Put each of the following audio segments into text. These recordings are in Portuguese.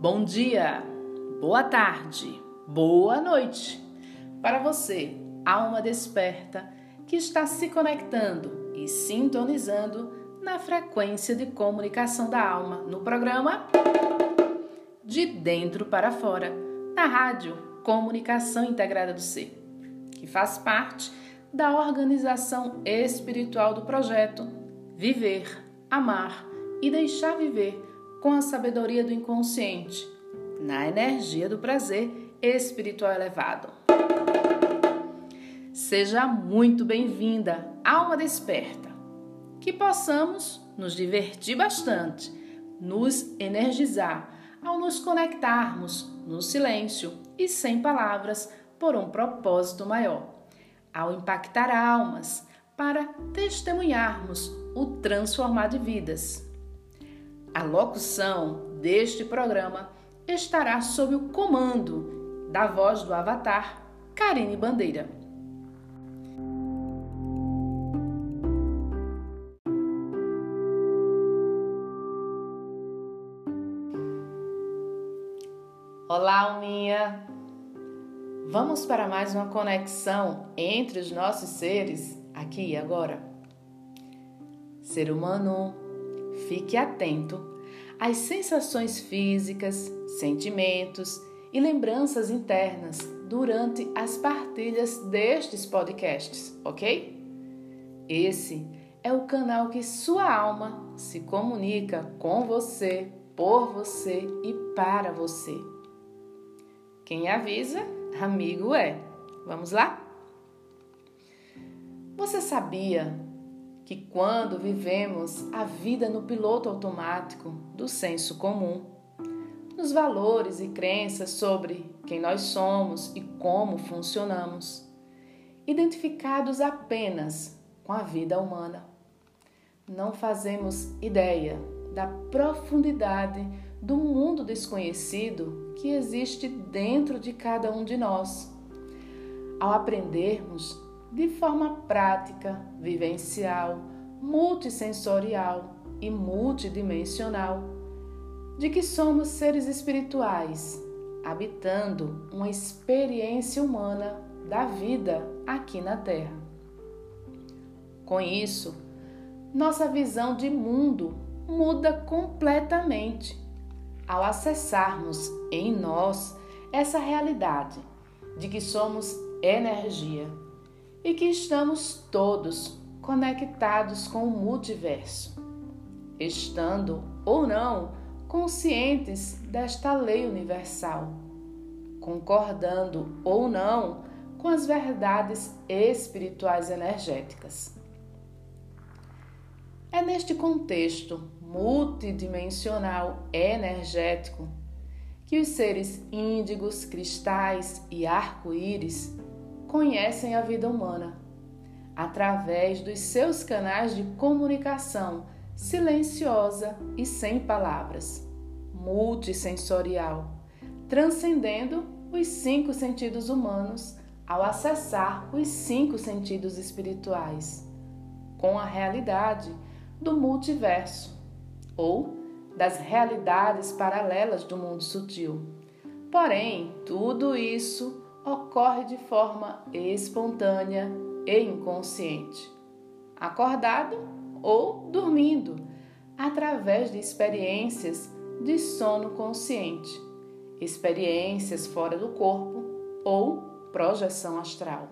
Bom dia, boa tarde, boa noite. Para você, alma desperta, que está se conectando e sintonizando na frequência de comunicação da alma no programa De Dentro para Fora, na rádio Comunicação Integrada do Ser, que faz parte da organização espiritual do projeto Viver, Amar e Deixar Viver com a sabedoria do inconsciente, na energia do prazer espiritual elevado. Seja muito bem-vinda, alma desperta. Que possamos nos divertir bastante, nos energizar ao nos conectarmos no silêncio e sem palavras por um propósito maior, ao impactar almas para testemunharmos o transformar de vidas a locução deste programa estará sob o comando da voz do avatar Karine Bandeira. Olá, Alminha! Vamos para mais uma conexão entre os nossos seres aqui e agora. Ser humano Fique atento às sensações físicas, sentimentos e lembranças internas durante as partilhas destes podcasts, ok? Esse é o canal que sua alma se comunica com você, por você e para você. Quem avisa, amigo é. Vamos lá? Você sabia que quando vivemos a vida no piloto automático do senso comum, nos valores e crenças sobre quem nós somos e como funcionamos, identificados apenas com a vida humana, não fazemos ideia da profundidade do mundo desconhecido que existe dentro de cada um de nós. Ao aprendermos de forma prática, vivencial, multissensorial e multidimensional, de que somos seres espirituais, habitando uma experiência humana da vida aqui na Terra. Com isso, nossa visão de mundo muda completamente ao acessarmos em nós essa realidade de que somos energia e que estamos todos conectados com o multiverso, estando ou não conscientes desta lei universal, concordando ou não com as verdades espirituais energéticas. É neste contexto multidimensional energético que os seres índigos, cristais e arco-íris conhecem a vida humana através dos seus canais de comunicação silenciosa e sem palavras, multissensorial, transcendendo os cinco sentidos humanos ao acessar os cinco sentidos espirituais, com a realidade do multiverso ou das realidades paralelas do mundo sutil. Porém, tudo isso ocorre de forma espontânea e inconsciente, acordado ou dormindo, através de experiências de sono consciente, experiências fora do corpo ou projeção astral.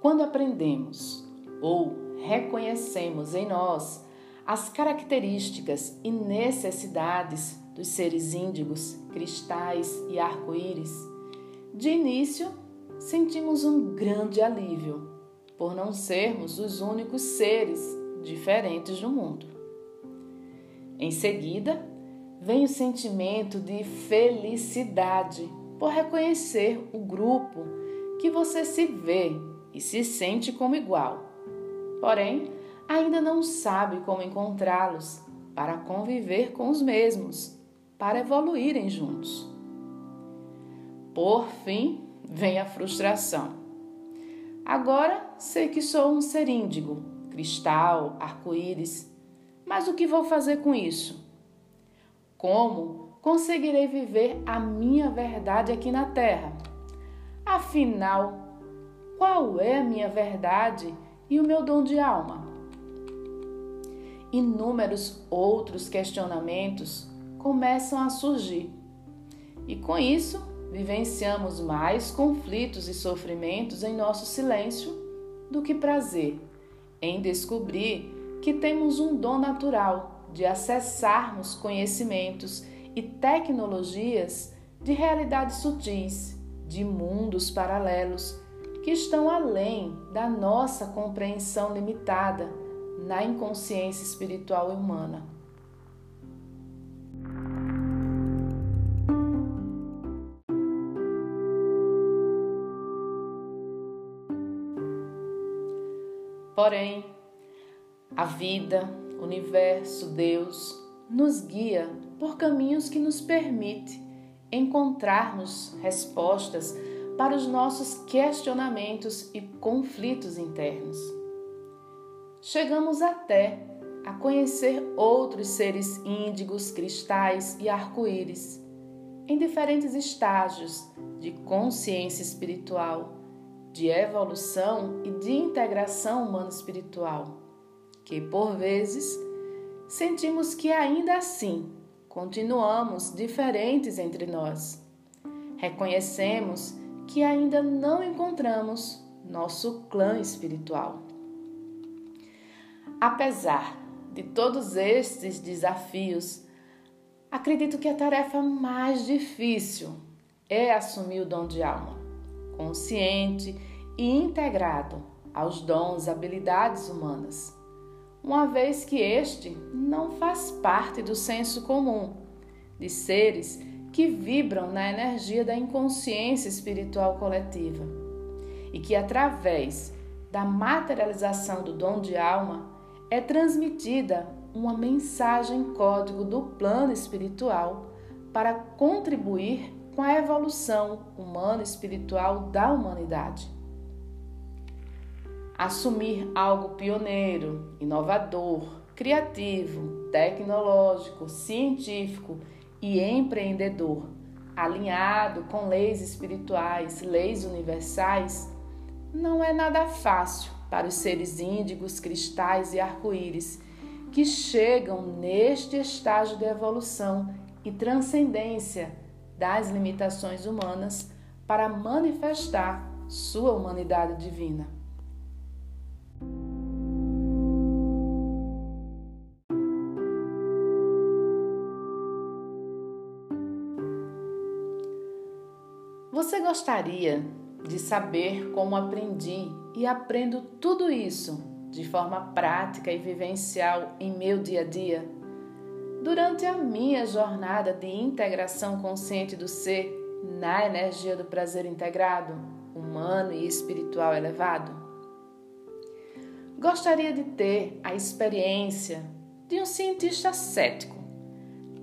Quando aprendemos ou reconhecemos em nós as características e necessidades dos seres índigos, cristais e arco-íris, de início sentimos um grande alívio por não sermos os únicos seres diferentes no mundo. Em seguida, vem o sentimento de felicidade por reconhecer o grupo que você se vê e se sente como igual. Porém, ainda não sabe como encontrá-los para conviver com os mesmos, para evoluírem juntos. Por fim, vem a frustração. Agora sei que sou um ser índigo, cristal, arco-íris, mas o que vou fazer com isso? Como conseguirei viver a minha verdade aqui na Terra? Afinal, qual é a minha verdade e o meu dom de alma? Inúmeros outros questionamentos começam a surgir. E com isso, vivenciamos mais conflitos e sofrimentos em nosso silêncio do que prazer em descobrir que temos um dom natural de acessarmos conhecimentos e tecnologias de realidades sutis, de mundos paralelos que estão além da nossa compreensão limitada na inconsciência espiritual humana. Porém, a vida, o universo, Deus, nos guia por caminhos que nos permite encontrarmos respostas para os nossos questionamentos e conflitos internos. Chegamos até a conhecer outros seres índigos, cristais e arco-íris em diferentes estágios de consciência espiritual de evolução e de integração humano-espiritual, que por vezes sentimos que ainda assim continuamos diferentes entre nós. Reconhecemos que ainda não encontramos nosso clã espiritual. Apesar de todos estes desafios, acredito que a tarefa mais difícil é assumir o dom de alma consciente e integrado aos dons e habilidades humanas, uma vez que este não faz parte do senso comum de seres que vibram na energia da inconsciência espiritual coletiva e que, através da materialização do dom de alma, é transmitida uma mensagem código do plano espiritual para contribuir com a evolução humana espiritual da humanidade. Assumir algo pioneiro, inovador, criativo, tecnológico, científico e empreendedor, alinhado com leis espirituais, leis universais, não é nada fácil para os seres índigos, cristais e arco-íris que chegam neste estágio de evolução e transcendência das limitações humanas para manifestar sua humanidade divina. Você gostaria de saber como aprendi e aprendo tudo isso de forma prática e vivencial em meu dia a dia? Durante a minha jornada de integração consciente do ser na energia do prazer integrado, humano e espiritual elevado, gostaria de ter a experiência de um cientista cético,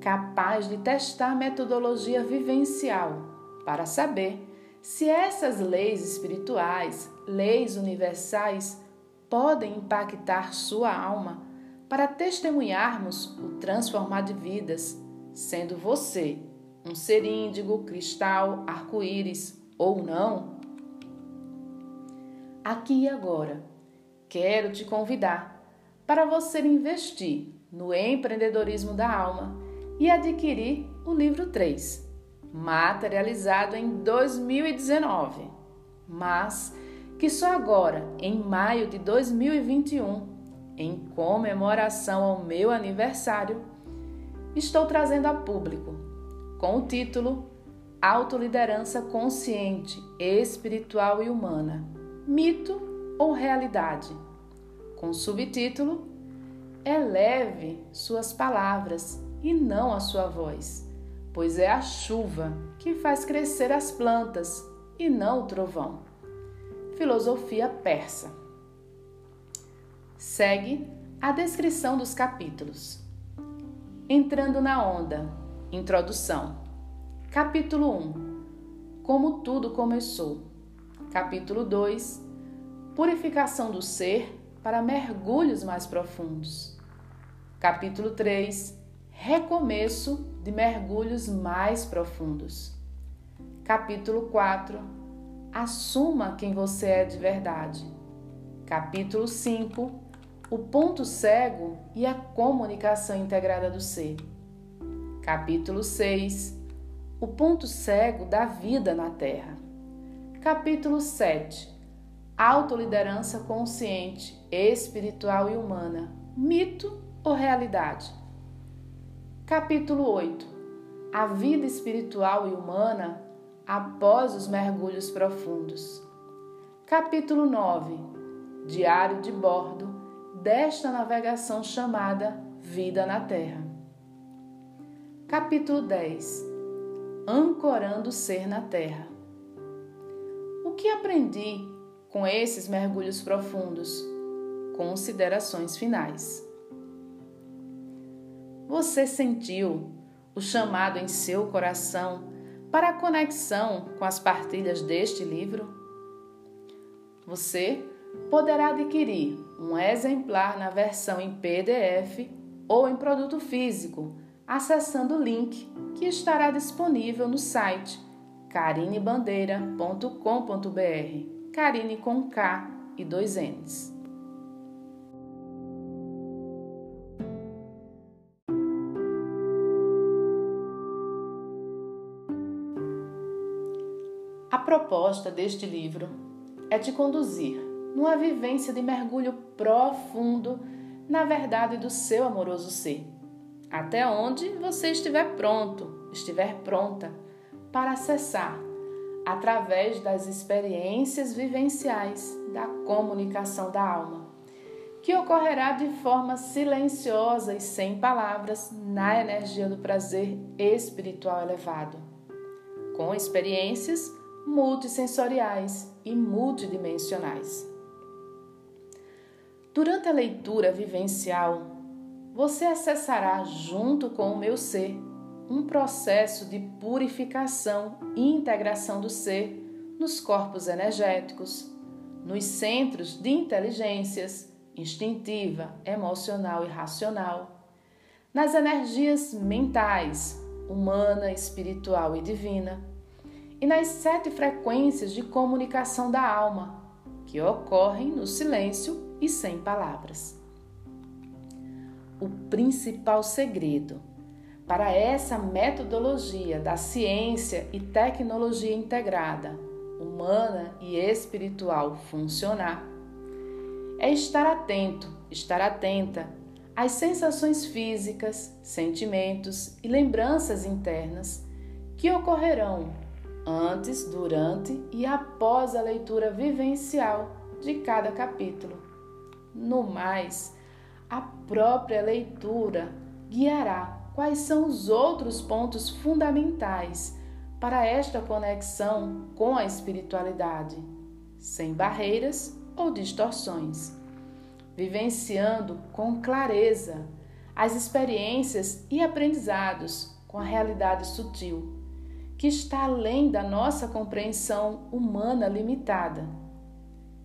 capaz de testar metodologia vivencial para saber se essas leis espirituais, leis universais, podem impactar sua alma para testemunharmos o transformar de vidas, sendo você um ser índigo, cristal, arco-íris ou não? Aqui e agora, quero te convidar para você investir no empreendedorismo da alma e adquirir o livro 3, materializado em 2019, mas que só agora, em maio de 2021, em comemoração ao meu aniversário, estou trazendo a público com o título Autoliderança Consciente, Espiritual e Humana: Mito ou Realidade? Com subtítulo Eleve suas palavras e não a sua voz, pois é a chuva que faz crescer as plantas e não o trovão. Filosofia persa. Segue a descrição dos capítulos. Entrando na onda. Introdução. Capítulo 1. Como tudo começou. Capítulo 2 Purificação do ser para mergulhos mais profundos. Capítulo 3 Recomeço de mergulhos mais profundos. Capítulo 4 Assuma quem você é de verdade. Capítulo 5 O ponto cego e a comunicação integrada do ser. Capítulo 6 O ponto cego da vida na Terra. Capítulo 7 Autoliderança consciente, espiritual e humana. Mito ou realidade? Capítulo 8 A vida espiritual e humana após os mergulhos profundos. Capítulo 9 Diário de bordo desta navegação chamada Vida na Terra. Capítulo 10 Ancorando o ser na Terra. O que aprendi com esses mergulhos profundos? Considerações finais. Você sentiu o chamado em seu coração para a conexão com as partilhas deste livro? Você poderá adquirir um exemplar na versão em PDF ou em produto físico, acessando o link que estará disponível no site carinebandeira.com.br. Carine com K e dois N's. Proposta deste livro é te conduzir numa vivência de mergulho profundo na verdade do seu amoroso ser, até onde você estiver pronto, estiver pronta para acessar através das experiências vivenciais da comunicação da alma, que ocorrerá de forma silenciosa e sem palavras na energia do prazer espiritual elevado, com experiências multissensoriais e multidimensionais. Durante a leitura vivencial, você acessará, junto com o meu ser, um processo de purificação e integração do ser nos corpos energéticos, nos centros de inteligências instintiva, emocional e racional, nas energias mentais, humana, espiritual e divina e nas sete frequências de comunicação da alma, que ocorrem no silêncio e sem palavras. O principal segredo para essa metodologia da ciência e tecnologia integrada, humana e espiritual funcionar é estar atento, estar atenta às sensações físicas, sentimentos e lembranças internas que ocorrerão antes, durante e após a leitura vivencial de cada capítulo. No mais, a própria leitura guiará quais são os outros pontos fundamentais para esta conexão com a espiritualidade, sem barreiras ou distorções, vivenciando com clareza as experiências e aprendizados com a realidade sutil que está além da nossa compreensão humana limitada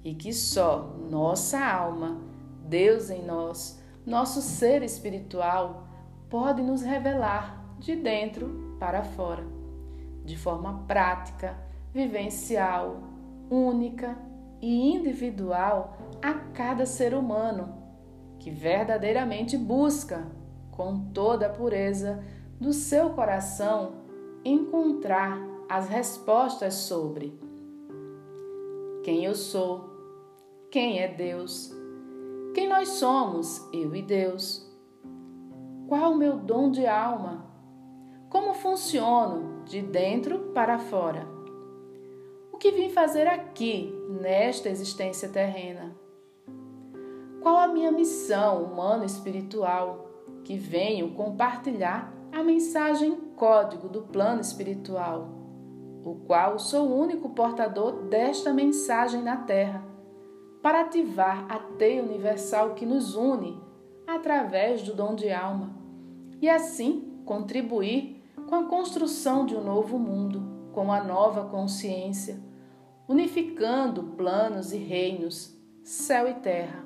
e que só nossa alma, Deus em nós, nosso ser espiritual, pode nos revelar de dentro para fora, de forma prática, vivencial, única e individual a cada ser humano que verdadeiramente busca, com toda a pureza do seu coração, encontrar as respostas sobre quem eu sou, quem é Deus, quem nós somos, eu e Deus, qual o meu dom de alma, como funciono de dentro para fora, o que vim fazer aqui nesta existência terrena, qual a minha missão humano-espiritual que venho compartilhar a mensagem código do plano espiritual, o qual sou o único portador desta mensagem na Terra, para ativar a teia universal que nos une através do dom de alma e assim contribuir com a construção de um novo mundo, com a nova consciência, unificando planos e reinos, céu e terra,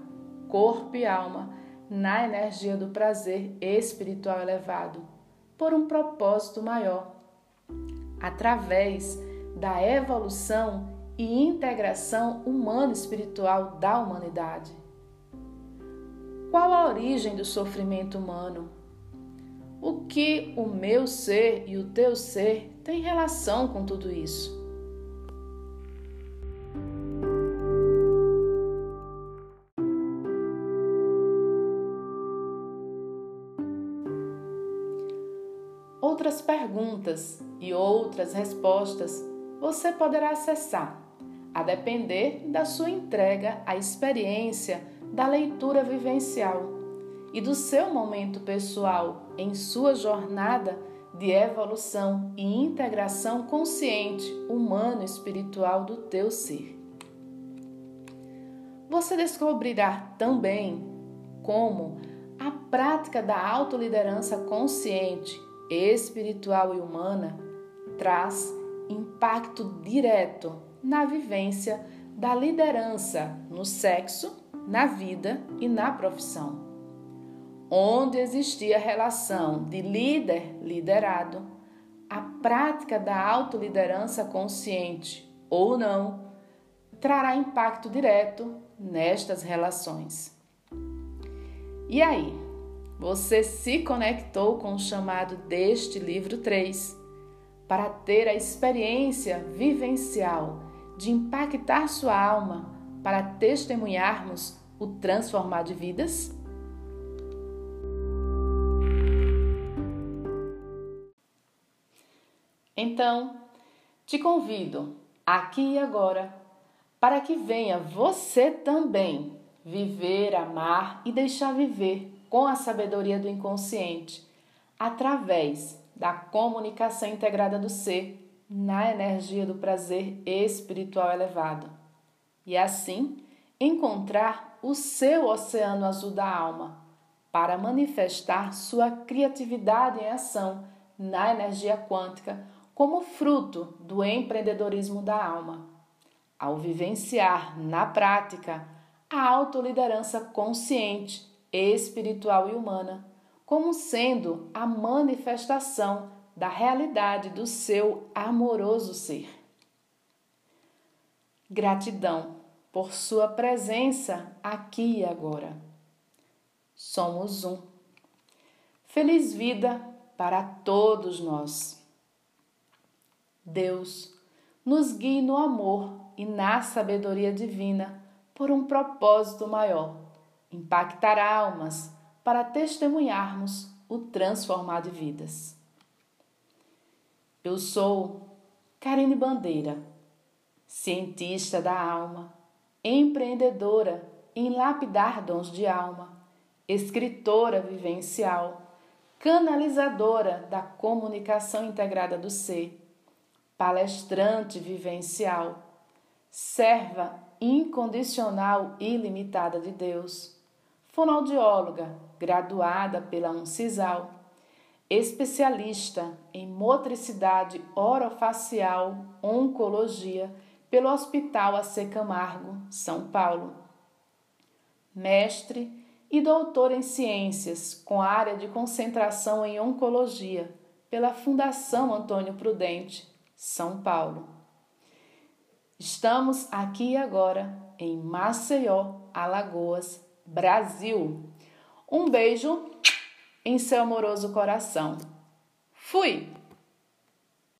corpo e alma, na energia do prazer espiritual elevado, por um propósito maior, através da evolução e integração humano-espiritual da humanidade. Qual a origem do sofrimento humano? O que o meu ser e o teu ser têm relação com tudo isso? Outras perguntas e outras respostas você poderá acessar, a depender da sua entrega à experiência da leitura vivencial e do seu momento pessoal em sua jornada de evolução e integração consciente humano-espiritual do teu ser. Você descobrirá também como a prática da autoliderança consciente espiritual e humana traz impacto direto na vivência da liderança no sexo, na vida e na profissão. Onde existia relação de líder-liderado, a prática da autoliderança consciente ou não trará impacto direto nestas relações. E aí? Você se conectou com o chamado deste livro 3 para ter a experiência vivencial de impactar sua alma para testemunharmos o transformar de vidas? Então, te convido aqui e agora para que venha você também viver, amar e deixar viver com a sabedoria do inconsciente, através da comunicação integrada do ser na energia do prazer espiritual elevado. E assim, encontrar o seu oceano azul da alma para manifestar sua criatividade em ação na energia quântica como fruto do empreendedorismo da alma. Ao vivenciar na prática a autoliderança consciente espiritual e humana, como sendo a manifestação da realidade do seu amoroso ser. Gratidão por sua presença aqui e agora. Somos um. Feliz vida para todos nós. Deus nos guie no amor e na sabedoria divina por um propósito maior impactar almas para testemunharmos o transformar de vidas. Eu sou Karine Bandeira, cientista da alma, empreendedora em lapidar dons de alma, escritora vivencial, canalizadora da comunicação integrada do ser, palestrante vivencial, serva incondicional e ilimitada de Deus fonoaudióloga, graduada pela Uncisal, especialista em motricidade orofacial, oncologia, pelo Hospital AC Camargo, São Paulo. Mestre e doutor em ciências, com área de concentração em oncologia, pela Fundação Antônio Prudente, São Paulo. Estamos aqui agora em Maceió, Alagoas, Brasil. Um beijo em seu amoroso coração. Fui!